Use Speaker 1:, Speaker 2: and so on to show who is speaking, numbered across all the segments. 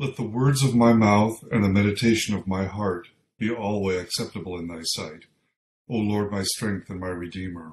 Speaker 1: Let the words of my mouth and the meditation of my heart be always acceptable in thy sight, O Lord, my strength and my redeemer.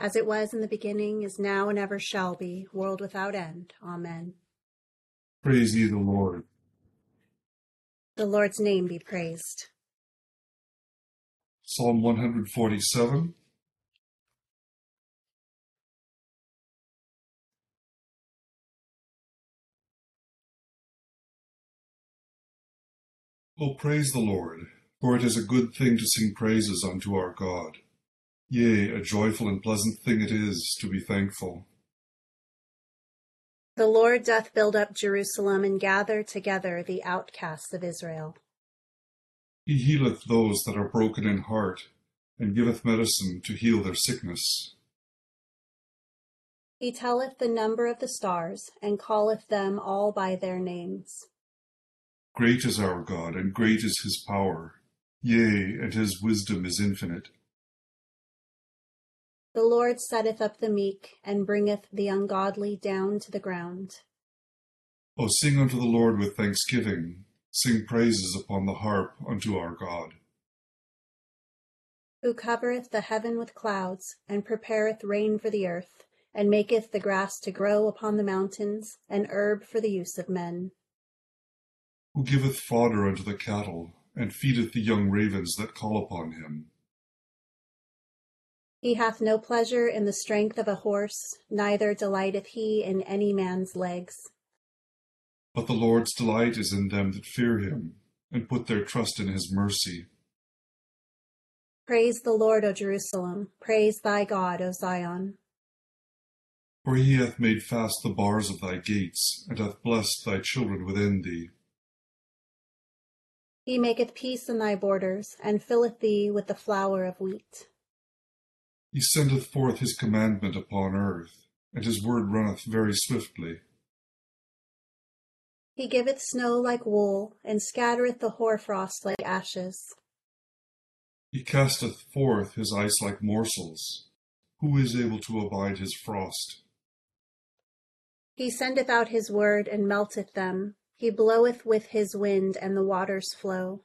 Speaker 2: As it was in the beginning, is now, and ever shall be, world without end. Amen.
Speaker 1: Praise ye the Lord.
Speaker 2: The Lord's name be praised.
Speaker 1: Psalm 147. Oh, praise the Lord, for it is a good thing to sing praises unto our God. Yea, a joyful and pleasant thing it is to be thankful.
Speaker 2: The Lord doth build up Jerusalem and gather together the outcasts of Israel.
Speaker 1: He healeth those that are broken in heart, and giveth medicine to heal their sickness.
Speaker 2: He telleth the number of the stars, and calleth them all by their names.
Speaker 1: Great is our God, and great is his power. Yea, and his wisdom is infinite.
Speaker 2: The Lord setteth up the meek, and bringeth the ungodly down to the ground.
Speaker 1: O sing unto the Lord with thanksgiving, sing praises upon the harp unto our God.
Speaker 2: Who covereth the heaven with clouds, and prepareth rain for the earth, and maketh the grass to grow upon the mountains, and herb for the use of men
Speaker 1: who giveth fodder unto the cattle, and feedeth the young ravens that call upon him.
Speaker 2: He hath no pleasure in the strength of a horse, neither delighteth he in any man's legs.
Speaker 1: But the Lord's delight is in them that fear him, and put their trust in his mercy.
Speaker 2: Praise the Lord, O Jerusalem. Praise thy God, O Zion.
Speaker 1: For he hath made fast the bars of thy gates, and hath blessed thy children within thee.
Speaker 2: He maketh peace in thy borders, and filleth thee with the flour of wheat.
Speaker 1: He sendeth forth his commandment upon earth, and his word runneth very swiftly.
Speaker 2: He giveth snow like wool, and scattereth the hoarfrost like ashes.
Speaker 1: He casteth forth his ice like morsels. Who is able to abide his frost?
Speaker 2: He sendeth out his word, and melteth them. He bloweth with his wind, and the waters flow.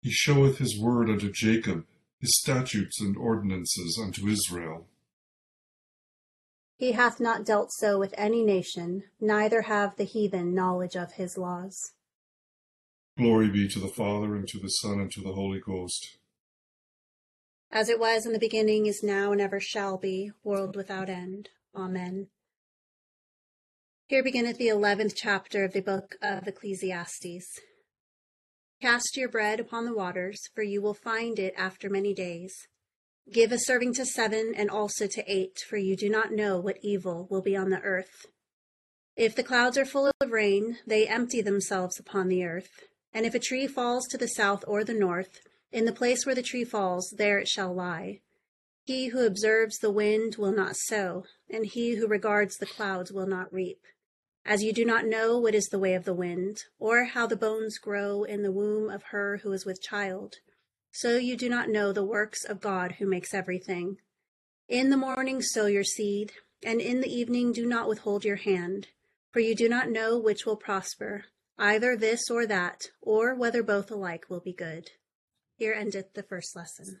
Speaker 1: He showeth his word unto Jacob, his statutes and ordinances unto Israel.
Speaker 2: He hath not dealt so with any nation, neither have the heathen knowledge of his laws.
Speaker 1: Glory be to the Father, and to the Son, and to the Holy Ghost.
Speaker 2: As it was in the beginning, is now, and ever shall be, world without end. Amen. Here beginneth the eleventh chapter of the book of Ecclesiastes. Cast your bread upon the waters, for you will find it after many days. Give a serving to seven and also to eight, for you do not know what evil will be on the earth. If the clouds are full of rain, they empty themselves upon the earth. And if a tree falls to the south or the north, in the place where the tree falls, there it shall lie. He who observes the wind will not sow, and he who regards the clouds will not reap. As you do not know what is the way of the wind, or how the bones grow in the womb of her who is with child, so you do not know the works of God who makes everything. In the morning sow your seed, and in the evening do not withhold your hand, for you do not know which will prosper, either this or that, or whether both alike will be good. Here endeth the first lesson.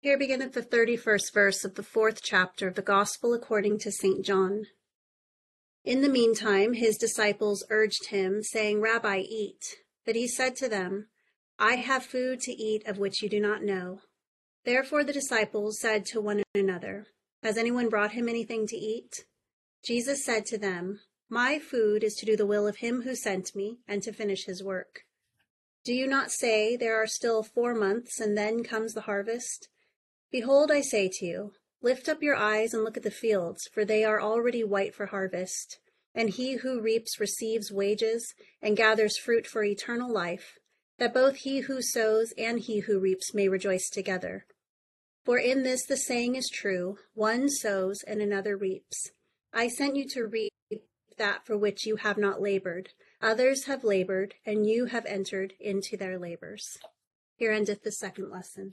Speaker 2: Here beginneth the thirty-first verse of the fourth chapter of the Gospel according to St. John. In the meantime, his disciples urged him, saying, Rabbi, eat. But he said to them, I have food to eat of which you do not know. Therefore the disciples said to one another, Has anyone brought him anything to eat? Jesus said to them, My food is to do the will of him who sent me and to finish his work. Do you not say, There are still four months, and then comes the harvest? Behold, I say to you, Lift up your eyes and look at the fields, for they are already white for harvest. And he who reaps receives wages and gathers fruit for eternal life, that both he who sows and he who reaps may rejoice together. For in this the saying is true one sows and another reaps. I sent you to reap that for which you have not labored. Others have labored, and you have entered into their labors. Here endeth the second lesson.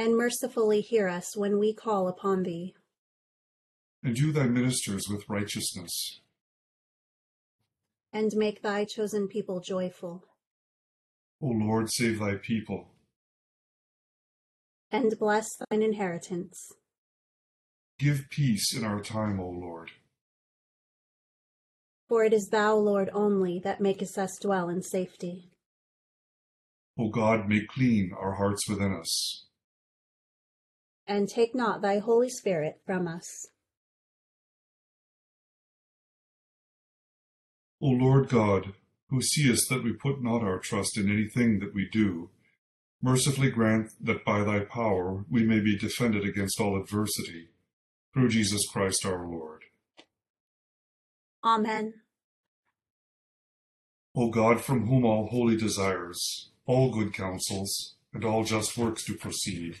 Speaker 2: and mercifully hear us when we call upon thee.
Speaker 1: And do thy ministers with righteousness.
Speaker 2: And make thy chosen people joyful.
Speaker 1: O Lord, save thy people.
Speaker 2: and bless thine inheritance.
Speaker 1: Give peace in our time, O Lord.
Speaker 2: For it is thou, Lord, only that makest us dwell in safety.
Speaker 1: O God, make clean our hearts within us.
Speaker 2: And take not thy Holy Spirit from us.
Speaker 1: O Lord God, who seest that we put not our trust in anything that we do, mercifully grant that by thy power we may be defended against all adversity, through Jesus Christ our Lord.
Speaker 2: Amen.
Speaker 1: O God, from whom all holy desires, all good counsels, and all just works do proceed,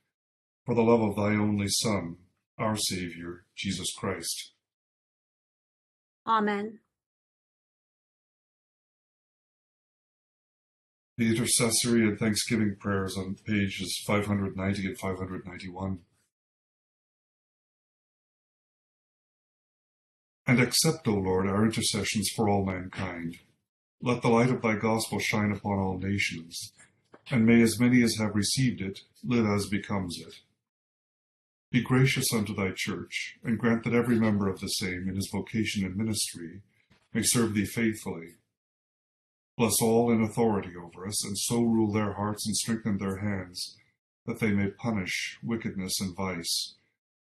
Speaker 1: for the love of thy only Son, our Saviour, Jesus Christ.
Speaker 2: Amen.
Speaker 1: The intercessory and thanksgiving prayers on pages 590 and 591. And accept, O Lord, our intercessions for all mankind. Let the light of thy gospel shine upon all nations, and may as many as have received it live as becomes it. Be gracious unto thy church, and grant that every member of the same, in his vocation and ministry, may serve thee faithfully. Bless all in authority over us, and so rule their hearts and strengthen their hands, that they may punish wickedness and vice,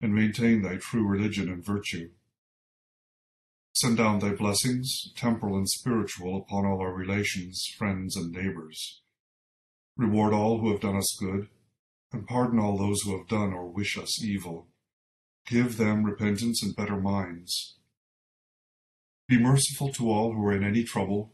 Speaker 1: and maintain thy true religion and virtue. Send down thy blessings, temporal and spiritual, upon all our relations, friends, and neighbors. Reward all who have done us good, and pardon all those who have done or wish us evil. Give them repentance and better minds. Be merciful to all who are in any trouble.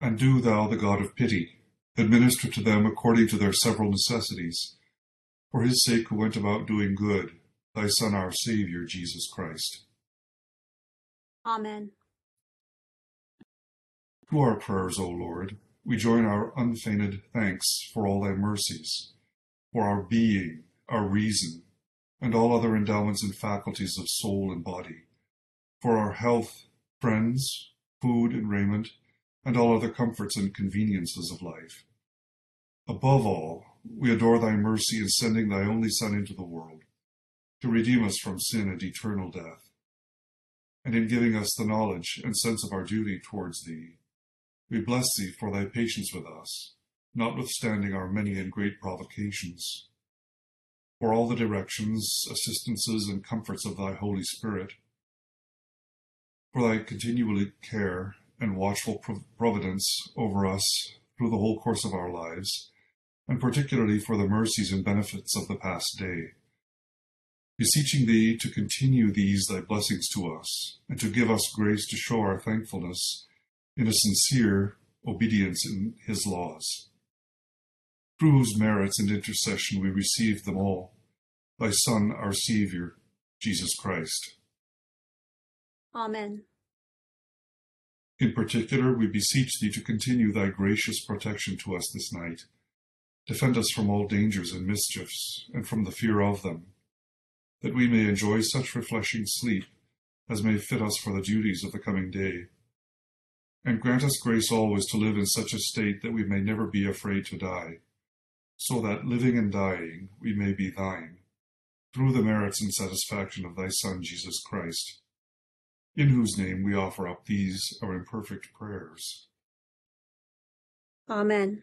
Speaker 1: And do thou, the God of pity, administer to them according to their several necessities, for his sake who went about doing good, thy Son, our Saviour, Jesus Christ.
Speaker 2: Amen.
Speaker 1: To our prayers, O Lord, we join our unfeigned thanks for all thy mercies, for our being, our reason, and all other endowments and faculties of soul and body, for our health, friends, food and raiment, and all other comforts and conveniences of life. Above all, we adore thy mercy in sending thy only Son into the world, to redeem us from sin and eternal death, and in giving us the knowledge and sense of our duty towards thee. We bless thee for thy patience with us, notwithstanding our many and great provocations, for all the directions, assistances, and comforts of thy Holy Spirit, for thy continual care and watchful providence over us through the whole course of our lives, and particularly for the mercies and benefits of the past day. Beseeching thee to continue these thy blessings to us, and to give us grace to show our thankfulness in a sincere obedience in his laws. Through whose merits and intercession we receive them all, thy Son, our Saviour, Jesus Christ.
Speaker 2: Amen.
Speaker 1: In particular, we beseech thee to continue thy gracious protection to us this night. Defend us from all dangers and mischiefs, and from the fear of them, that we may enjoy such refreshing sleep as may fit us for the duties of the coming day. And grant us grace always to live in such a state that we may never be afraid to die, so that, living and dying, we may be thine, through the merits and satisfaction of thy Son, Jesus Christ in whose name we offer up these our imperfect prayers.
Speaker 2: Amen.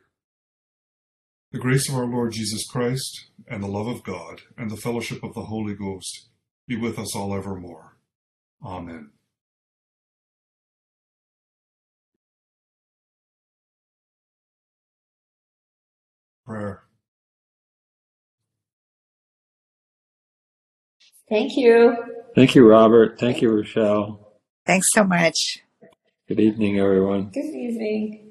Speaker 1: The grace of our Lord Jesus Christ, and the love of God, and the fellowship of the Holy Ghost be with us all evermore. Amen. Prayer.
Speaker 3: Thank you.
Speaker 4: Thank you, Robert. Thank you, Rochelle.
Speaker 5: Thanks so much.
Speaker 4: Good evening, everyone.
Speaker 3: Good evening.